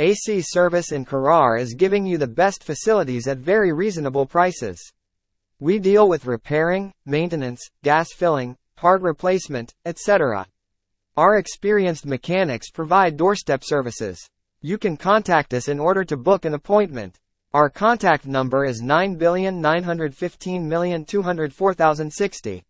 AC Service in Kharar is giving you the best facilities at very reasonable prices. We deal with repairing, maintenance, gas filling, part replacement, etc. Our experienced mechanics provide doorstep services. You can contact us in order to book an appointment. Our contact number is nine billion nine hundred fifteen million two hundred four thousand sixty.